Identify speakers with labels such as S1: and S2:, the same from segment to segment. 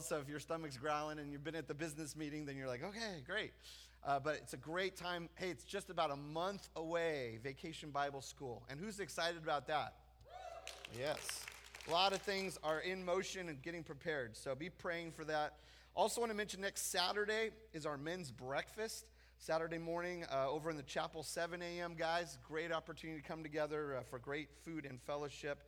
S1: So if your stomach's growling and you've been at the business meeting, then you're like, okay, great. Uh, but it's a great time. Hey, it's just about a month away, Vacation Bible School. And who's excited about that? Yes. A lot of things are in motion and getting prepared. So be praying for that. Also, want to mention next Saturday is our men's breakfast. Saturday morning uh, over in the chapel, 7 a.m., guys. Great opportunity to come together uh, for great food and fellowship.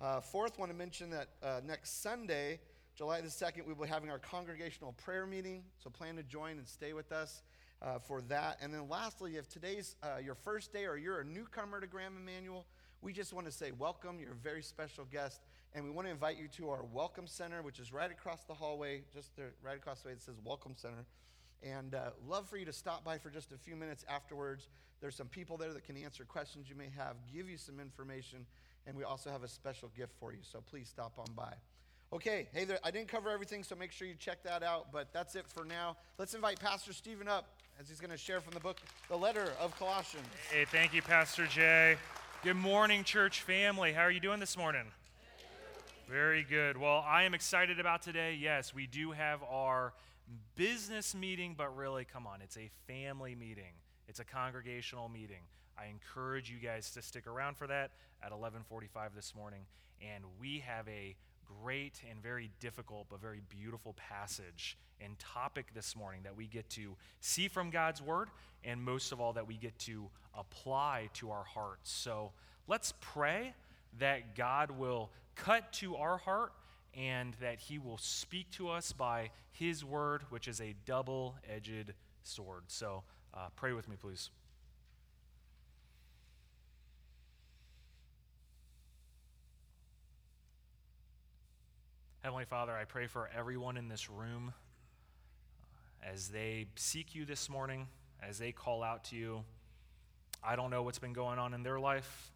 S1: Uh, fourth, want to mention that uh, next Sunday, July the 2nd, we will be having our congregational prayer meeting. So plan to join and stay with us uh, for that. And then lastly, if today's uh, your first day or you're a newcomer to Graham Emmanuel, we just want to say welcome. You're a very special guest. And we want to invite you to our Welcome Center, which is right across the hallway, just there, right across the way. It says Welcome Center. And uh, love for you to stop by for just a few minutes afterwards. There's some people there that can answer questions you may have, give you some information, and we also have a special gift for you. So please stop on by. Okay, hey there, I didn't cover everything, so make sure you check that out, but that's it for now. Let's invite Pastor Stephen up as he's going to share from the book, The Letter of Colossians.
S2: Hey, thank you, Pastor Jay. Good morning, church family. How are you doing this morning? Very good. Well, I am excited about today. Yes, we do have our business meeting, but really, come on, it's a family meeting. It's a congregational meeting. I encourage you guys to stick around for that at 11:45 this morning, and we have a great and very difficult but very beautiful passage and topic this morning that we get to see from God's word and most of all that we get to apply to our hearts. So, let's pray that God will cut to our heart and that he will speak to us by his word, which is a double edged sword. So uh, pray with me, please. Heavenly Father, I pray for everyone in this room uh, as they seek you this morning, as they call out to you. I don't know what's been going on in their life.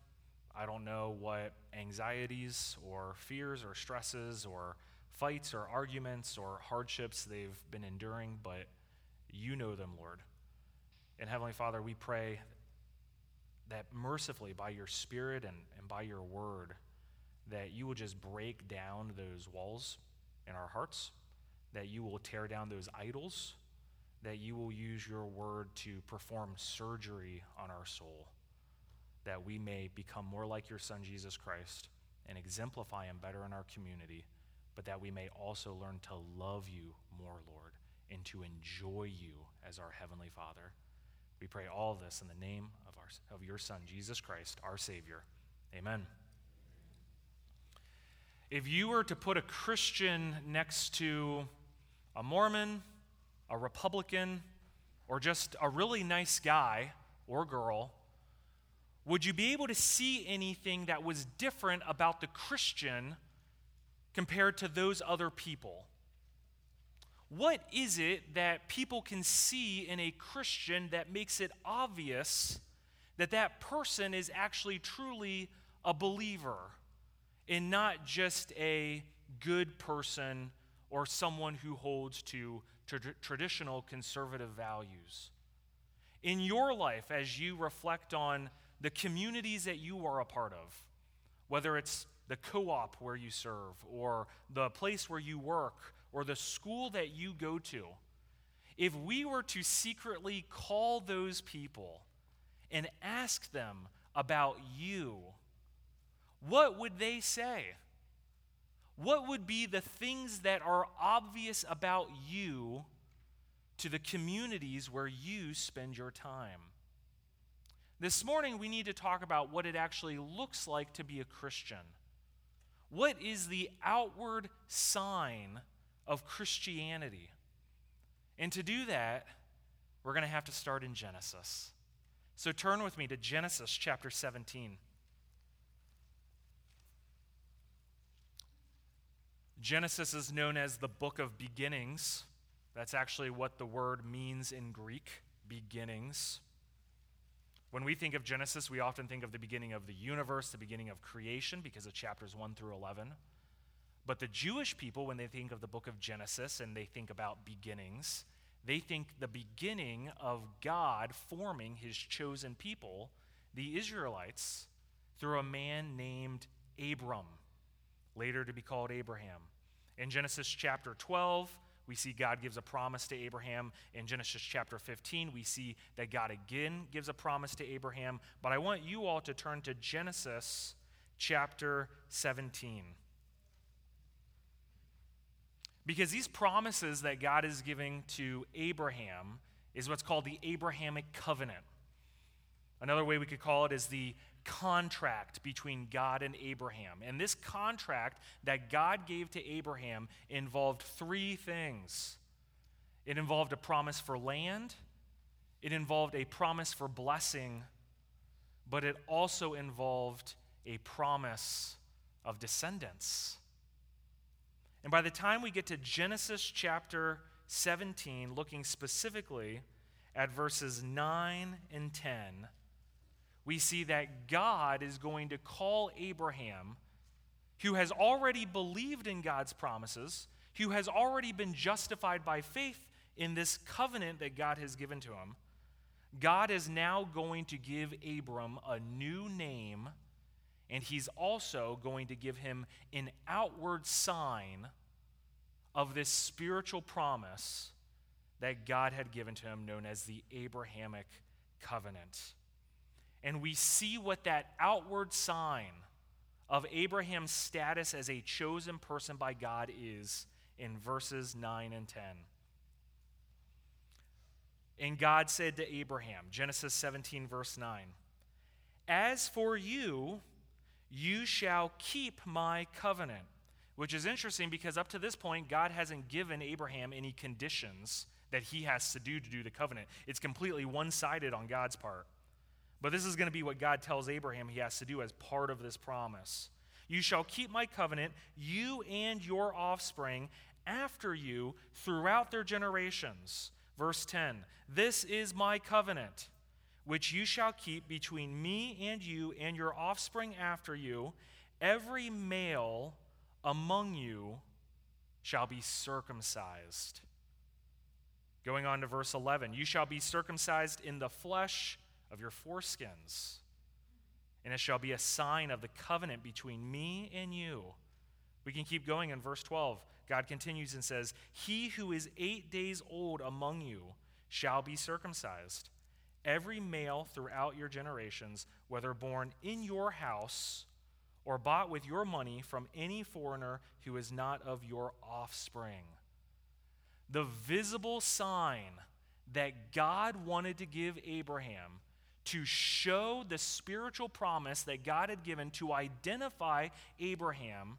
S2: I don't know what anxieties or fears or stresses or fights or arguments or hardships they've been enduring, but you know them, Lord. And Heavenly Father, we pray that mercifully by your Spirit and, and by your word, that you will just break down those walls in our hearts, that you will tear down those idols, that you will use your word to perform surgery on our soul that we may become more like your Son, Jesus Christ, and exemplify him better in our community, but that we may also learn to love you more, Lord, and to enjoy you as our Heavenly Father. We pray all this in the name of, our, of your Son, Jesus Christ, our Savior. Amen. If you were to put a Christian next to a Mormon, a Republican, or just a really nice guy or girl, would you be able to see anything that was different about the Christian compared to those other people? What is it that people can see in a Christian that makes it obvious that that person is actually truly a believer and not just a good person or someone who holds to tra- traditional conservative values? In your life, as you reflect on the communities that you are a part of, whether it's the co op where you serve, or the place where you work, or the school that you go to, if we were to secretly call those people and ask them about you, what would they say? What would be the things that are obvious about you to the communities where you spend your time? This morning, we need to talk about what it actually looks like to be a Christian. What is the outward sign of Christianity? And to do that, we're going to have to start in Genesis. So turn with me to Genesis chapter 17. Genesis is known as the book of beginnings. That's actually what the word means in Greek beginnings. When we think of Genesis, we often think of the beginning of the universe, the beginning of creation, because of chapters 1 through 11. But the Jewish people, when they think of the book of Genesis and they think about beginnings, they think the beginning of God forming his chosen people, the Israelites, through a man named Abram, later to be called Abraham. In Genesis chapter 12, we see God gives a promise to Abraham. In Genesis chapter 15, we see that God again gives a promise to Abraham. But I want you all to turn to Genesis chapter 17. Because these promises that God is giving to Abraham is what's called the Abrahamic covenant. Another way we could call it is the contract between God and Abraham. And this contract that God gave to Abraham involved three things it involved a promise for land, it involved a promise for blessing, but it also involved a promise of descendants. And by the time we get to Genesis chapter 17, looking specifically at verses 9 and 10, we see that God is going to call Abraham, who has already believed in God's promises, who has already been justified by faith in this covenant that God has given to him. God is now going to give Abram a new name, and he's also going to give him an outward sign of this spiritual promise that God had given to him, known as the Abrahamic covenant. And we see what that outward sign of Abraham's status as a chosen person by God is in verses 9 and 10. And God said to Abraham, Genesis 17, verse 9, As for you, you shall keep my covenant. Which is interesting because up to this point, God hasn't given Abraham any conditions that he has to do to do the covenant. It's completely one sided on God's part. But this is going to be what God tells Abraham he has to do as part of this promise. You shall keep my covenant, you and your offspring after you throughout their generations. Verse 10 This is my covenant, which you shall keep between me and you and your offspring after you. Every male among you shall be circumcised. Going on to verse 11 You shall be circumcised in the flesh of your foreskins. And it shall be a sign of the covenant between me and you. We can keep going in verse 12. God continues and says, He who is eight days old among you shall be circumcised. Every male throughout your generations, whether born in your house or bought with your money from any foreigner who is not of your offspring. The visible sign that God wanted to give Abraham to show the spiritual promise that God had given to identify Abraham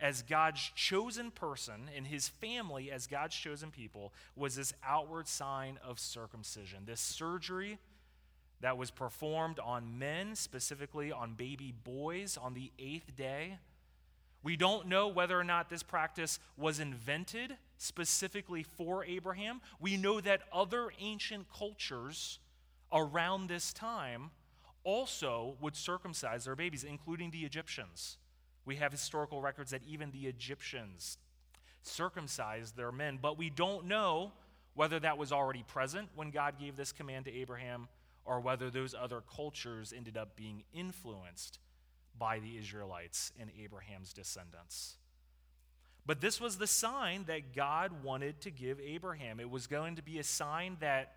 S2: as God's chosen person and his family as God's chosen people was this outward sign of circumcision. This surgery that was performed on men, specifically on baby boys, on the eighth day. We don't know whether or not this practice was invented specifically for Abraham. We know that other ancient cultures around this time also would circumcise their babies, including the Egyptians. We have historical records that even the Egyptians circumcised their men, but we don't know whether that was already present when God gave this command to Abraham or whether those other cultures ended up being influenced by the Israelites and Abraham's descendants. But this was the sign that God wanted to give Abraham. It was going to be a sign that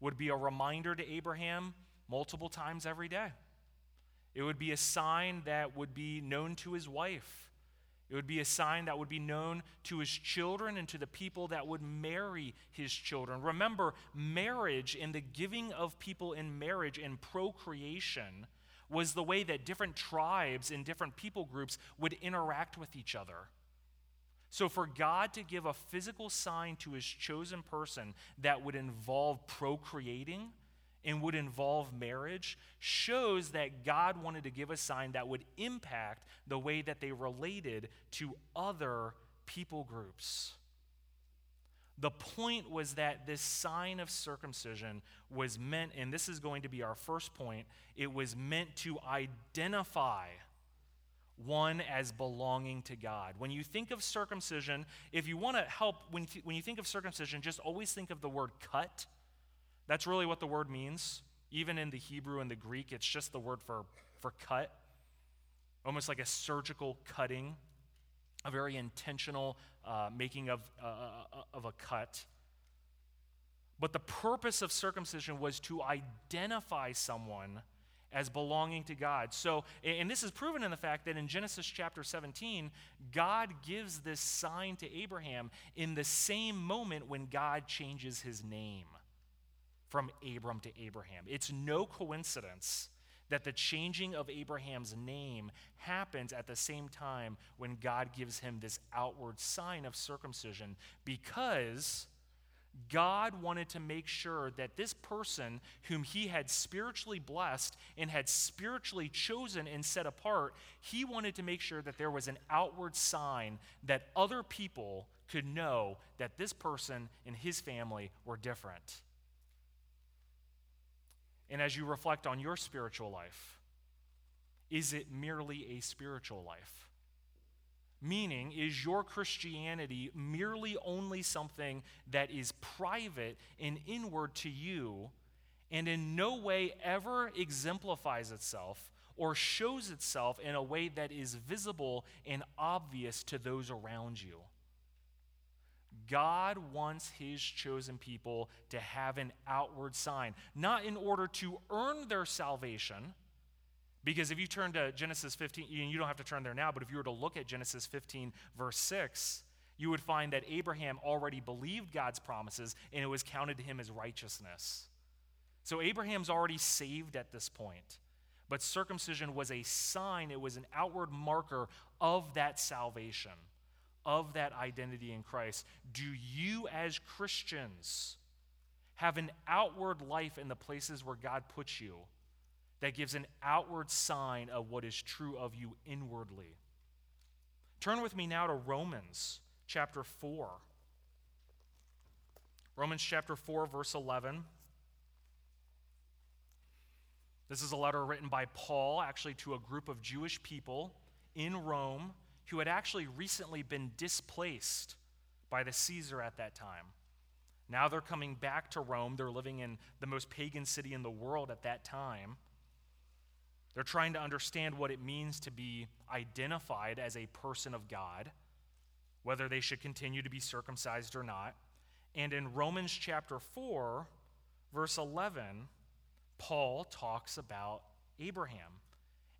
S2: would be a reminder to Abraham multiple times every day. It would be a sign that would be known to his wife. It would be a sign that would be known to his children and to the people that would marry his children. Remember, marriage and the giving of people in marriage and procreation was the way that different tribes and different people groups would interact with each other. So, for God to give a physical sign to his chosen person that would involve procreating and would involve marriage shows that God wanted to give a sign that would impact the way that they related to other people groups. The point was that this sign of circumcision was meant, and this is going to be our first point, it was meant to identify one as belonging to God. When you think of circumcision, if you want to help, when, when you think of circumcision, just always think of the word cut. That's really what the word means. Even in the Hebrew and the Greek, it's just the word for, for cut, almost like a surgical cutting. a very intentional uh, making of, uh, uh, of a cut. But the purpose of circumcision was to identify someone as belonging to God. So, and this is proven in the fact that in Genesis chapter 17, God gives this sign to Abraham in the same moment when God changes his name from Abram to Abraham. It's no coincidence that the changing of Abraham's name happens at the same time when God gives him this outward sign of circumcision because God wanted to make sure that this person whom he had spiritually blessed and had spiritually chosen and set apart, he wanted to make sure that there was an outward sign that other people could know that this person and his family were different. And as you reflect on your spiritual life, is it merely a spiritual life? Meaning, is your Christianity merely only something that is private and inward to you and in no way ever exemplifies itself or shows itself in a way that is visible and obvious to those around you? God wants his chosen people to have an outward sign, not in order to earn their salvation because if you turn to Genesis 15, you don't have to turn there now, but if you were to look at Genesis 15, verse 6, you would find that Abraham already believed God's promises and it was counted to him as righteousness. So Abraham's already saved at this point. But circumcision was a sign, it was an outward marker of that salvation, of that identity in Christ. Do you, as Christians, have an outward life in the places where God puts you? That gives an outward sign of what is true of you inwardly. Turn with me now to Romans chapter 4. Romans chapter 4, verse 11. This is a letter written by Paul, actually, to a group of Jewish people in Rome who had actually recently been displaced by the Caesar at that time. Now they're coming back to Rome. They're living in the most pagan city in the world at that time. They're trying to understand what it means to be identified as a person of God, whether they should continue to be circumcised or not. And in Romans chapter 4, verse 11, Paul talks about Abraham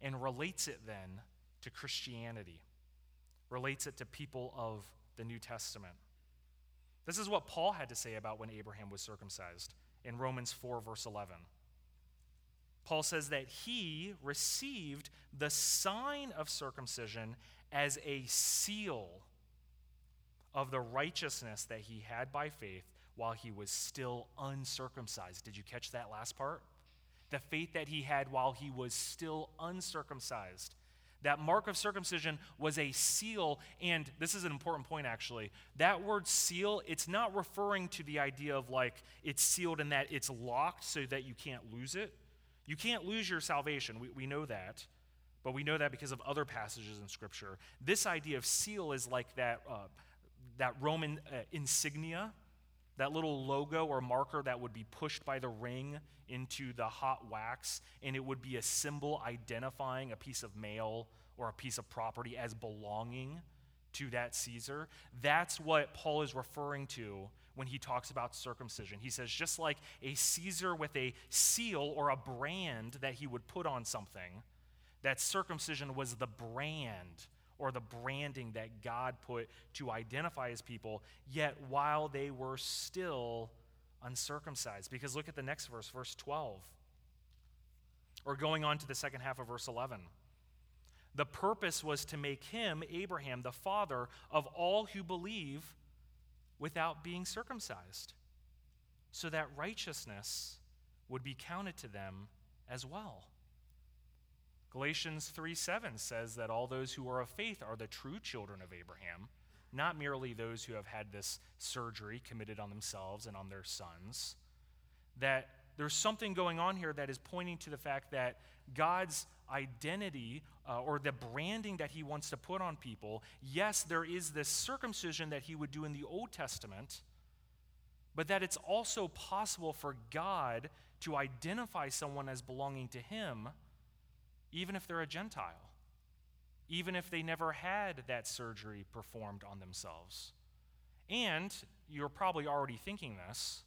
S2: and relates it then to Christianity, relates it to people of the New Testament. This is what Paul had to say about when Abraham was circumcised in Romans 4, verse 11. Paul says that he received the sign of circumcision as a seal of the righteousness that he had by faith while he was still uncircumcised. Did you catch that last part? The faith that he had while he was still uncircumcised. That mark of circumcision was a seal, and this is an important point actually. That word seal, it's not referring to the idea of like it's sealed in that it's locked so that you can't lose it. You can't lose your salvation. We, we know that. But we know that because of other passages in Scripture. This idea of seal is like that, uh, that Roman uh, insignia, that little logo or marker that would be pushed by the ring into the hot wax, and it would be a symbol identifying a piece of mail or a piece of property as belonging to that Caesar. That's what Paul is referring to when he talks about circumcision. He says, just like a Caesar with a seal or a brand that he would put on something, that circumcision was the brand or the branding that God put to identify his people, yet while they were still uncircumcised. Because look at the next verse, verse 12. Or going on to the second half of verse 11. The purpose was to make him, Abraham, the father of all who believe without being circumcised, so that righteousness would be counted to them as well. Galatians 3 7 says that all those who are of faith are the true children of Abraham, not merely those who have had this surgery committed on themselves and on their sons. That there's something going on here that is pointing to the fact that God's identity uh, or the branding that he wants to put on people, yes, there is this circumcision that he would do in the Old Testament, but that it's also possible for God to identify someone as belonging to him, even if they're a Gentile, even if they never had that surgery performed on themselves. And you're probably already thinking this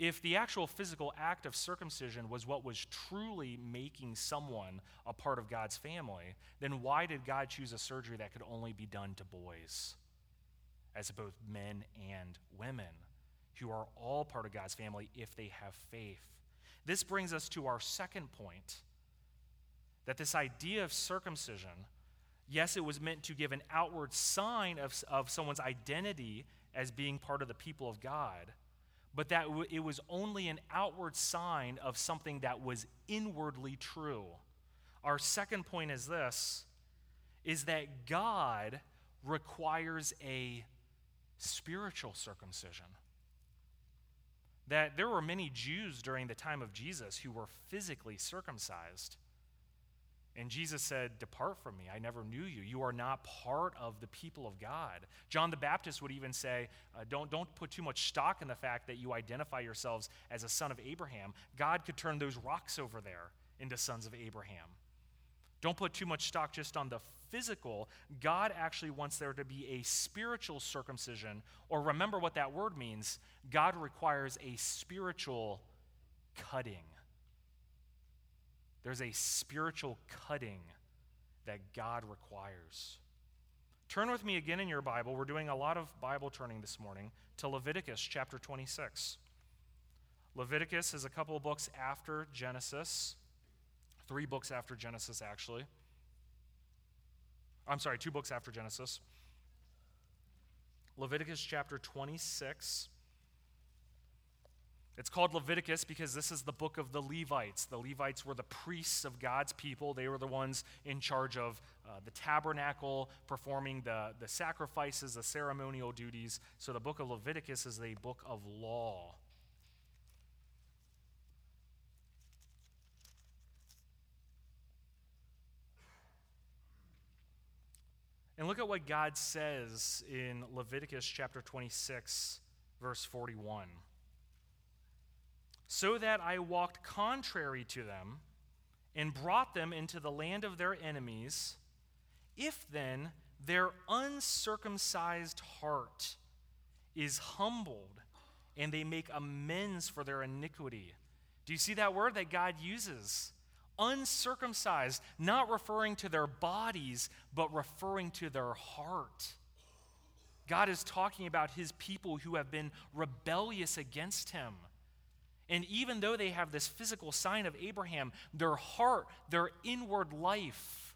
S2: if the actual physical act of circumcision was what was truly making someone a part of God's family, then why did God choose a surgery that could only be done to boys, as both men and women, who are all part of God's family if they have faith? This brings us to our second point that this idea of circumcision, yes, it was meant to give an outward sign of, of someone's identity as being part of the people of God but that it was only an outward sign of something that was inwardly true. Our second point is this is that God requires a spiritual circumcision. That there were many Jews during the time of Jesus who were physically circumcised. And Jesus said, Depart from me. I never knew you. You are not part of the people of God. John the Baptist would even say, uh, don't, don't put too much stock in the fact that you identify yourselves as a son of Abraham. God could turn those rocks over there into sons of Abraham. Don't put too much stock just on the physical. God actually wants there to be a spiritual circumcision, or remember what that word means God requires a spiritual cutting. There's a spiritual cutting that God requires. Turn with me again in your Bible. We're doing a lot of Bible turning this morning to Leviticus chapter 26. Leviticus is a couple of books after Genesis, three books after Genesis, actually. I'm sorry, two books after Genesis. Leviticus chapter 26. It's called Leviticus because this is the book of the Levites. The Levites were the priests of God's people. They were the ones in charge of uh, the tabernacle, performing the, the sacrifices, the ceremonial duties. So the book of Leviticus is a book of law. And look at what God says in Leviticus chapter 26, verse 41 so that I walked contrary to them and brought them into the land of their enemies. If then their uncircumcised heart is humbled and they make amends for their iniquity. Do you see that word that God uses? Uncircumcised, not referring to their bodies, but referring to their heart. God is talking about his people who have been rebellious against him. And even though they have this physical sign of Abraham, their heart, their inward life,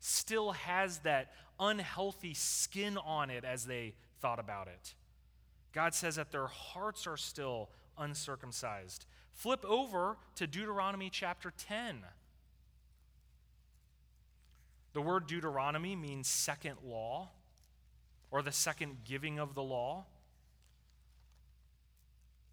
S2: still has that unhealthy skin on it as they thought about it. God says that their hearts are still uncircumcised. Flip over to Deuteronomy chapter 10. The word Deuteronomy means second law or the second giving of the law.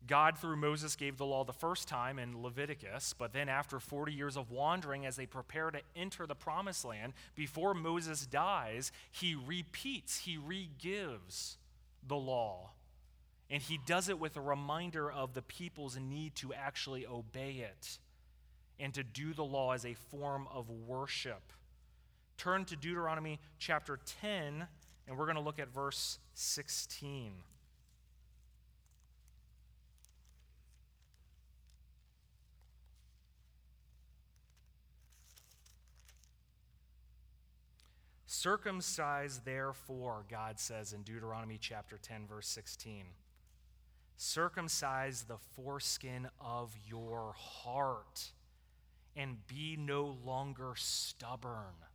S2: God, through Moses, gave the law the first time in Leviticus, but then after 40 years of wandering, as they prepare to enter the promised land, before Moses dies, he repeats, he re-gives the law. And he does it with a reminder of the people's need to actually obey it and to do the law as a form of worship. Turn to Deuteronomy chapter 10, and we're going to look at verse 16. Circumcise, therefore, God says in Deuteronomy chapter 10, verse 16. Circumcise the foreskin of your heart and be no longer stubborn.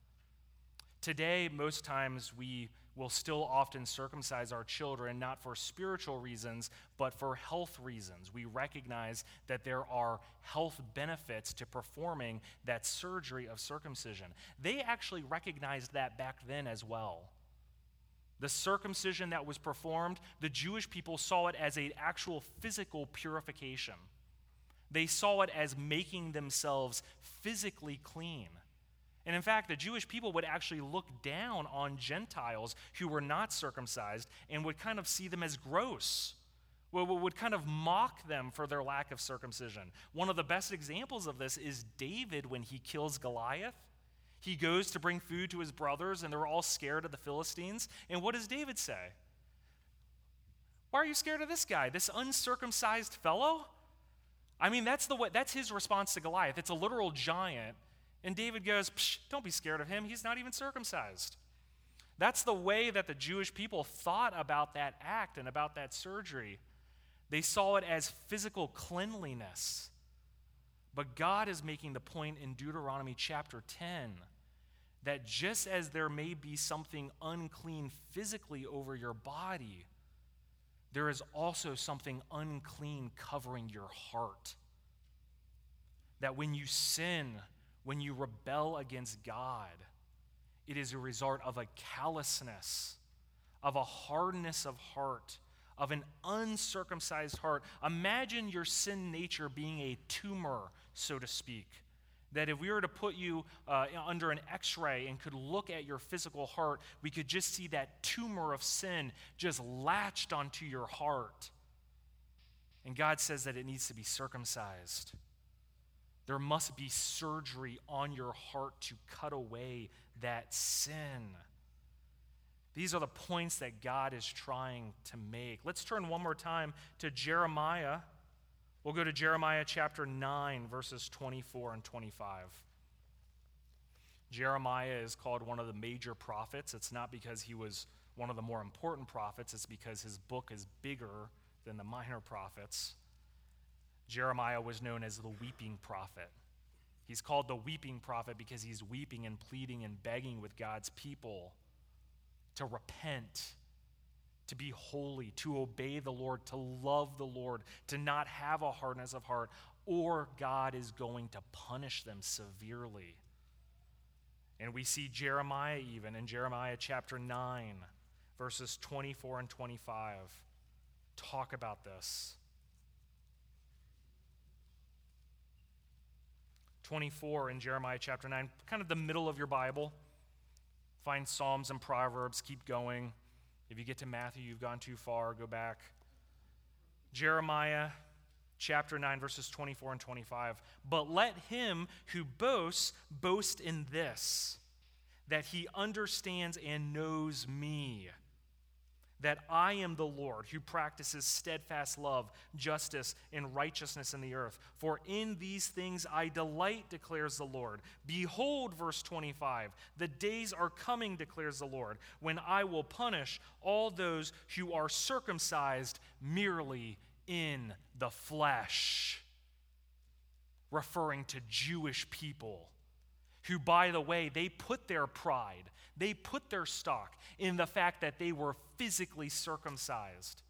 S2: Today, most times we will still often circumcise our children, not for spiritual reasons, but for health reasons. We recognize that there are health benefits to performing that surgery of circumcision. They actually recognized that back then as well. The circumcision that was performed, the Jewish people saw it as an actual physical purification. They saw it as making themselves physically clean. And in fact, the Jewish people would actually look down on Gentiles who were not circumcised and would kind of see them as gross, would kind of mock them for their lack of circumcision. One of the best examples of this is David when he kills Goliath. He goes to bring food to his brothers, and they're all scared of the Philistines. And what does David say? Why are you scared of this guy, this uncircumcised fellow? I mean, that's, the way, that's his response to Goliath. It's a literal giant. And David goes, Don't be scared of him. He's not even circumcised. That's the way that the Jewish people thought about that act and about that surgery. They saw it as physical cleanliness. But God is making the point in Deuteronomy chapter 10 that just as there may be something unclean physically over your body, there is also something unclean covering your heart. That when you sin, when you rebel against God, it is a result of a callousness, of a hardness of heart, of an uncircumcised heart. Imagine your sin nature being a tumor, so to speak that if we were to put you uh, under an x ray and could look at your physical heart, we could just see that tumor of sin just latched onto your heart. And God says that it needs to be circumcised. There must be surgery on your heart to cut away that sin. These are the points that God is trying to make. Let's turn one more time to Jeremiah We'll go to Jeremiah chapter 9, verses 24 and 25. Jeremiah is called one of the major prophets. It's not because he was one of the more important prophets, it's because his book is bigger than the minor prophets. Jeremiah was known as the weeping prophet. He's called the weeping prophet because he's weeping and pleading and begging with God's people to repent to be holy, to obey the Lord, to love the Lord, to not have a hardness of heart, or God is going to punish them severely. And we see Jeremiah even in Jeremiah chapter 9, verses 24 and 25, talk about this. 24 in Jeremiah chapter 9, kind of the middle of your Bible. Find Psalms and Proverbs, keep going. If you get to Matthew, you've gone too far, go back. Jeremiah chapter 9, verses 24 and 25. But let him who boasts boast in this, that he understands and knows me that I am the Lord who practices steadfast love, justice, and righteousness in the earth. For in these things I delight, declares the Lord. Behold, verse 25, the days are coming, declares the Lord, when I will punish all those who are circumcised merely in the flesh. Referring to Jewish people who, by the way, they put their pride, they put their stock in the fact that they were physically circumcised,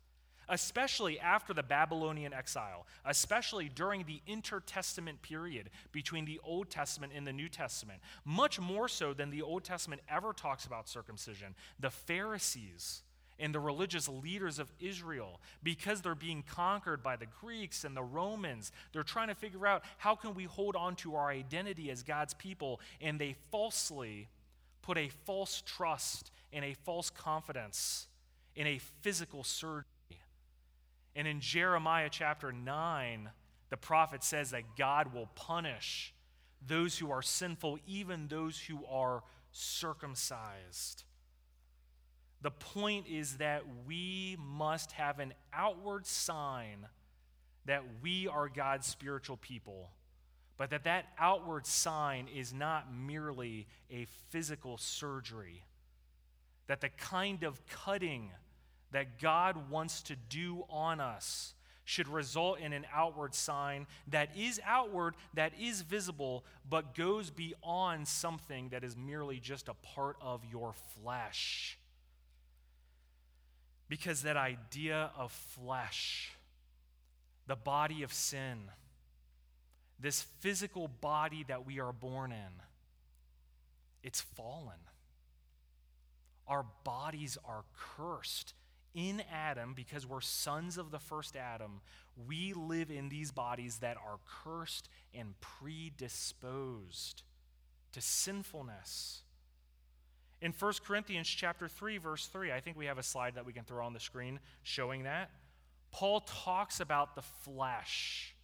S2: especially after the Babylonian exile, especially during the intertestament period between the Old Testament and the New Testament, much more so than the Old Testament ever talks about circumcision. The Pharisees, and the religious leaders of Israel because they're being conquered by the Greeks and the Romans. They're trying to figure out how can we hold on to our identity as God's people and they falsely put a false trust and a false confidence in a physical surgery. And in Jeremiah chapter 9, the prophet says that God will punish those who are sinful, even those who are circumcised. The point is that we must have an outward sign that we are God's spiritual people, but that that outward sign is not merely a physical surgery. That the kind of cutting that God wants to do on us should result in an outward sign that is outward, that is visible, but goes beyond something that is merely just a part of your flesh. Because that idea of flesh, the body of sin, this physical body that we are born in, it's fallen. Our bodies are cursed. In Adam, because we're sons of the first Adam, we live in these bodies that are cursed and predisposed to sinfulness. In 1 Corinthians chapter 3 verse 3, I think we have a slide that we can throw on the screen showing that. Paul talks about the flesh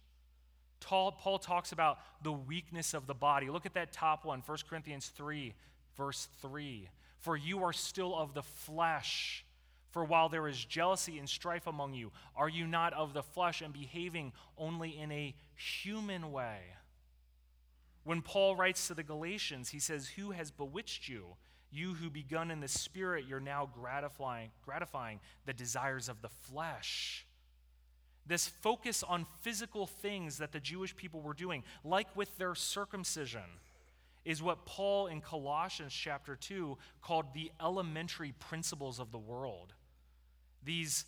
S2: Paul talks about the weakness of the body. Look at that top one, 1 Corinthians 3, verse 3. For you are still of the flesh. For while there is jealousy and strife among you, are you not of the flesh and behaving only in a human way? When Paul writes to the Galatians, he says, Who has bewitched you? You who begun in the spirit, you're now gratifying, gratifying the desires of the flesh. This focus on physical things that the Jewish people were doing, like with their circumcision, is what Paul in Colossians chapter 2 called the elementary principles of the world. These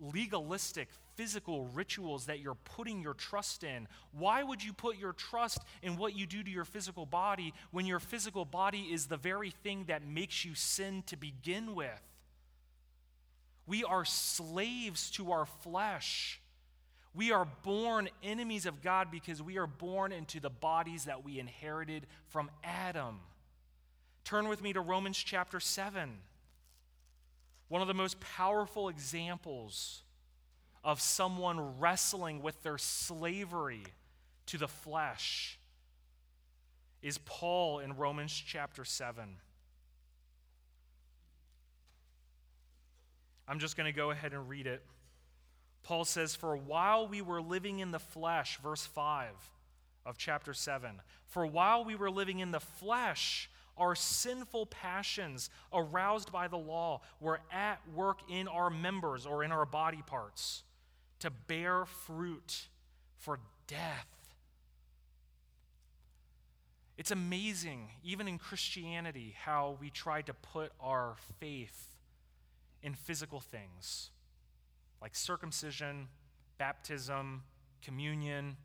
S2: legalistic, physical rituals that you're putting your trust in. Why would you put your trust in what you do to your physical body when your physical body is the very thing that makes you sin to begin with? We are slaves to our flesh. We are born enemies of God because we are born into the bodies that we inherited from Adam. Turn with me to Romans chapter 7. One of the most powerful examples of someone wrestling with their slavery to the flesh is Paul in Romans chapter 7. I'm just going to go ahead and read it. Paul says, For while we were living in the flesh, verse 5 of chapter 7, for while we were living in the flesh, our sinful passions aroused by the law were at work in our members or in our body parts to bear fruit for death. It's amazing, even in Christianity, how we try to put our faith in physical things like circumcision, baptism, communion.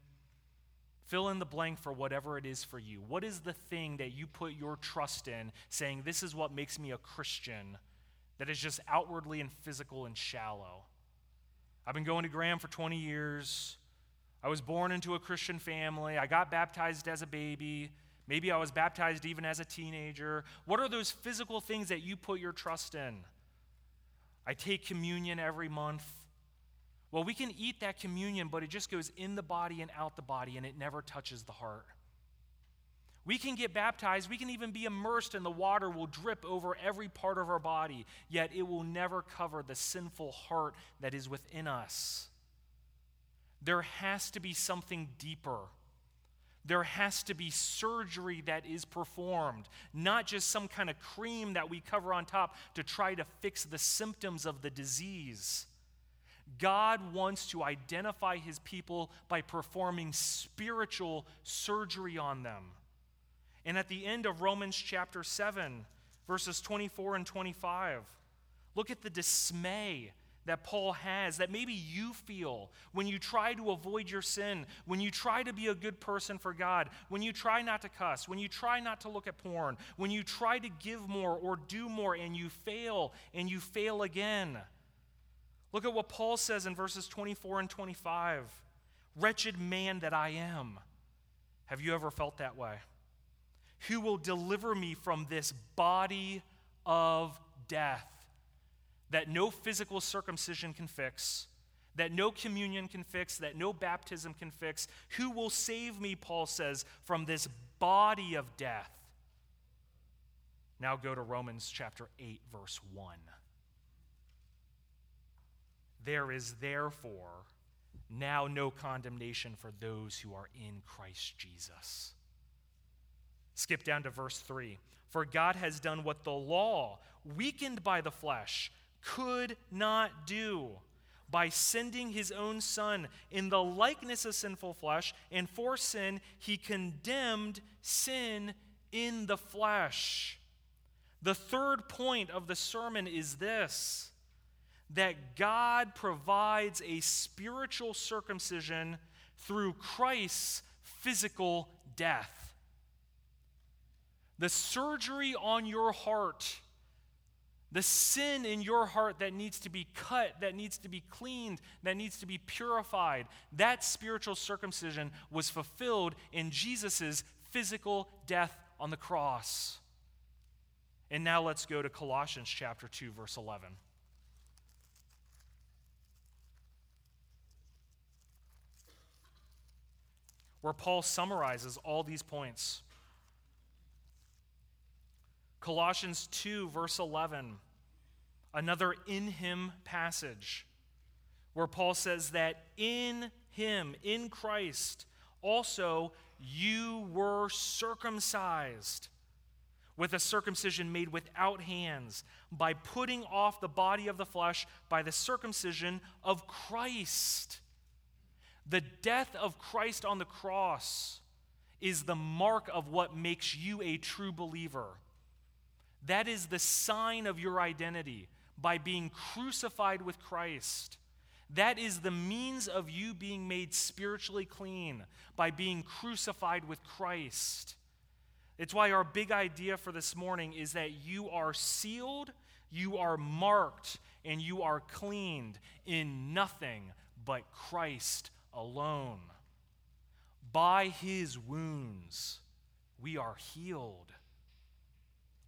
S2: Fill in the blank for whatever it is for you. What is the thing that you put your trust in, saying, This is what makes me a Christian, that is just outwardly and physical and shallow? I've been going to Graham for 20 years. I was born into a Christian family. I got baptized as a baby. Maybe I was baptized even as a teenager. What are those physical things that you put your trust in? I take communion every month. Well, we can eat that communion, but it just goes in the body and out the body, and it never touches the heart. We can get baptized, we can even be immersed, and the water will drip over every part of our body, yet it will never cover the sinful heart that is within us. There has to be something deeper. There has to be surgery that is performed, not just some kind of cream that we cover on top to try to fix the symptoms of the disease. God wants to identify his people by performing spiritual surgery on them. And at the end of Romans chapter 7, verses 24 and 25, look at the dismay that Paul has, that maybe you feel when you try to avoid your sin, when you try to be a good person for God, when you try not to cuss, when you try not to look at porn, when you try to give more or do more and you fail and you fail again. Look at what Paul says in verses 24 and 25 Wretched man that I am. Have you ever felt that way? Who will deliver me from this body of death that no physical circumcision can fix, that no communion can fix, that no baptism can fix? Who will save me, Paul says, from this body of death? Now go to Romans chapter 8, verse 1. There is therefore now no condemnation for those who are in Christ Jesus. Skip down to verse 3. For God has done what the law, weakened by the flesh, could not do by sending his own Son in the likeness of sinful flesh, and for sin, he condemned sin in the flesh. The third point of the sermon is this that God provides a spiritual circumcision through Christ's physical death. The surgery on your heart, the sin in your heart that needs to be cut, that needs to be cleaned, that needs to be purified, that spiritual circumcision was fulfilled in Jesus' physical death on the cross. And now let's go to Colossians chapter 2 verse 11. where Paul summarizes all these points. Colossians 2, verse 11, another in him passage, where Paul says that in him, in Christ, also you were circumcised with a circumcision made without hands, by putting off the body of the flesh by the circumcision of Christ. The death of Christ on the cross is the mark of what makes you a true believer. That is the sign of your identity by being crucified with Christ. That is the means of you being made spiritually clean by being crucified with Christ. It's why our big idea for this morning is that you are sealed, you are marked, and you are cleaned in nothing but Christ alone. By his wounds, we are healed.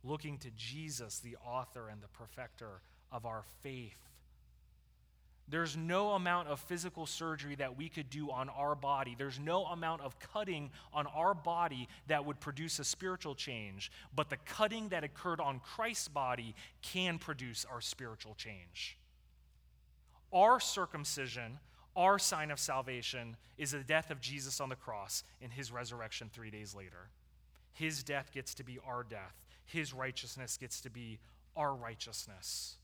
S2: Looking to Jesus, the author and the perfecter of our faith. There's no amount of physical surgery that we could do on our body. There's no amount of cutting on our body that would produce a spiritual change. But the cutting that occurred on Christ's body can produce our spiritual change. Our circumcision, our sign of salvation, is the death of Jesus on the cross and his resurrection three days later. His death gets to be our death, his righteousness gets to be our righteousness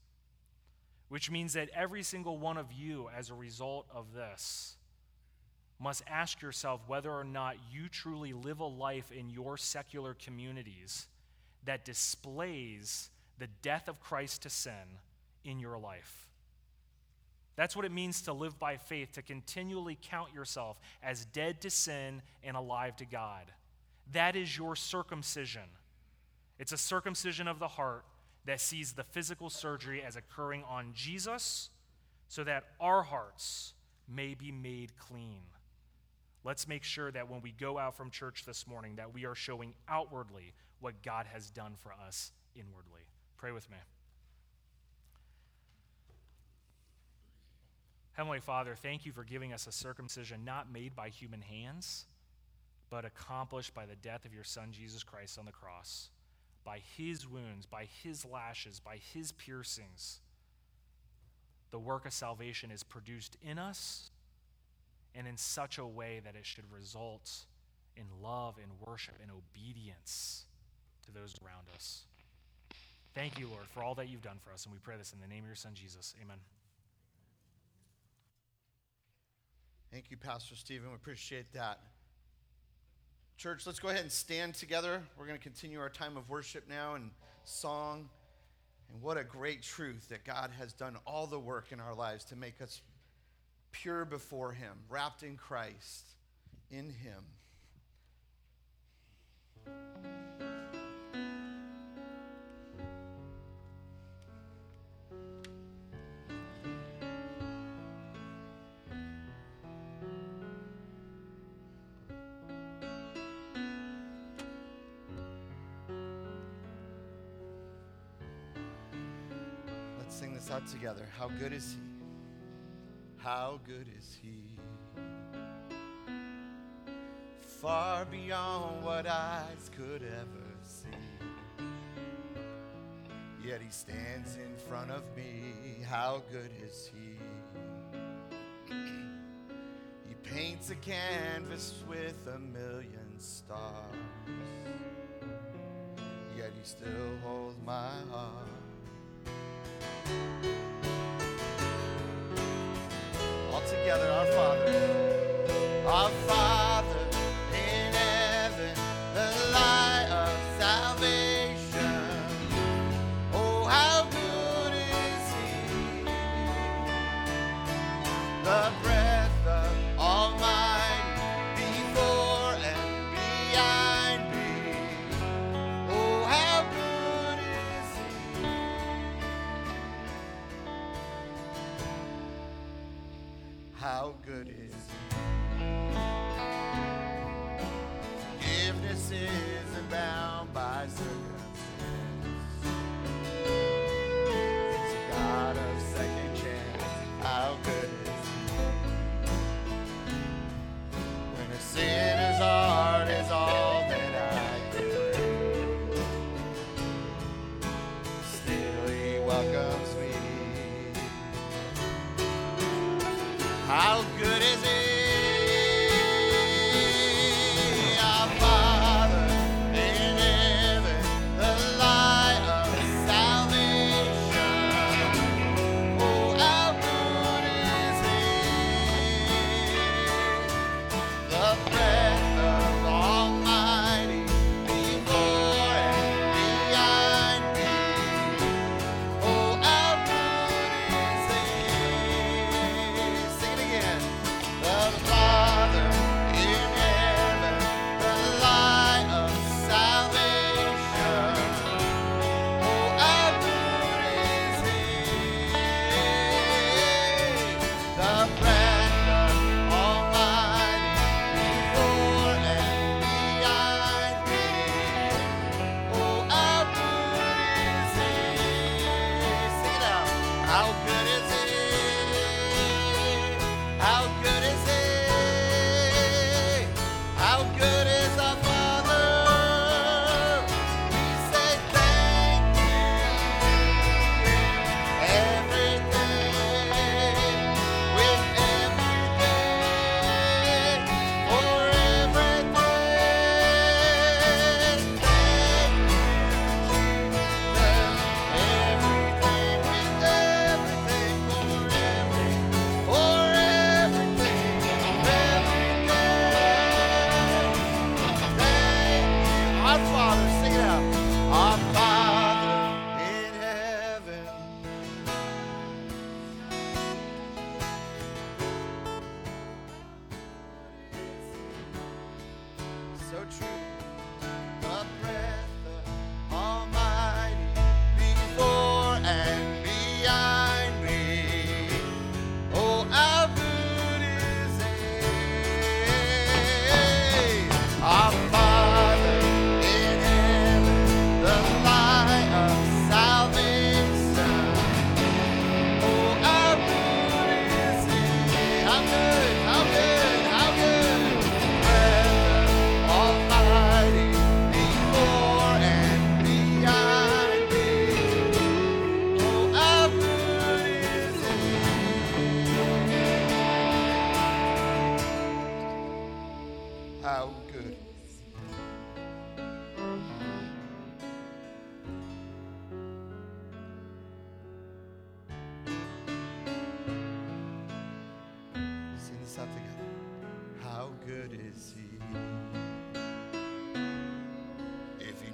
S2: which means that every single one of you, as a result of this, must ask yourself whether or not you truly live a life in your secular communities that displays the death of Christ to sin in your life. That's what it means to live by faith, to continually count yourself as dead to sin and alive to God. That is your circumcision. It's a circumcision of the heart that sees the physical surgery as occurring on Jesus so that our hearts may be made clean. Let's make sure that when we go out from church this morning that we are showing outwardly what God has done for us inwardly. Pray with me. Heavenly Father, thank you for giving us a circumcision not made by human hands, but accomplished by the death of your Son, Jesus Christ, on the cross by his wounds, by his lashes, by his piercings, the work of salvation is produced in us and in such a way that it should result in love and worship and obedience to those around us. Thank you, Lord, for all that you've done for us, and we pray this in the name of your Son, Jesus. Amen.
S1: Thank you, Pastor Stephen. We appreciate that. Church, let's go ahead and stand together. We're going to continue our time of worship now and song. And what a great truth that God has done all the work in our lives to make us pure before Him, wrapped in Christ, in Him. Out together. How good is He? How good is He? Far beyond what eyes could ever see. Yet He stands in front of me. How good is He? he paints a canvas with a million stars. Yet He still holds my heart. All together, our Father. Our Father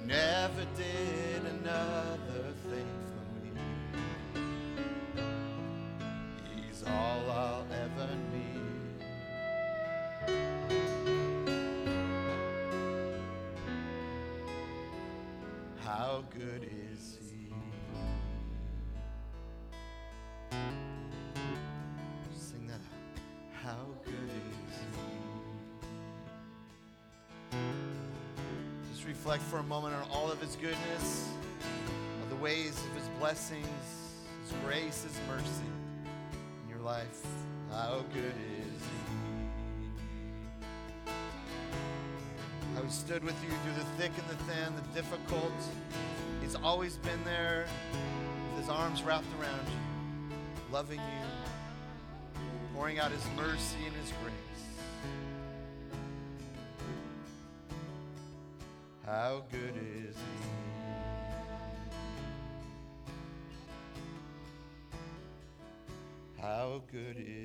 S1: never did another thing for me. He's all I'll ever need. How good is reflect for a moment on all of His goodness, the ways of His blessings, His grace, His mercy in your life. How good is He? How He stood with you through the thick and the thin, the difficult. He's always been there with His arms wrapped around you, loving you, pouring out His mercy and His grace. how good is he? How good is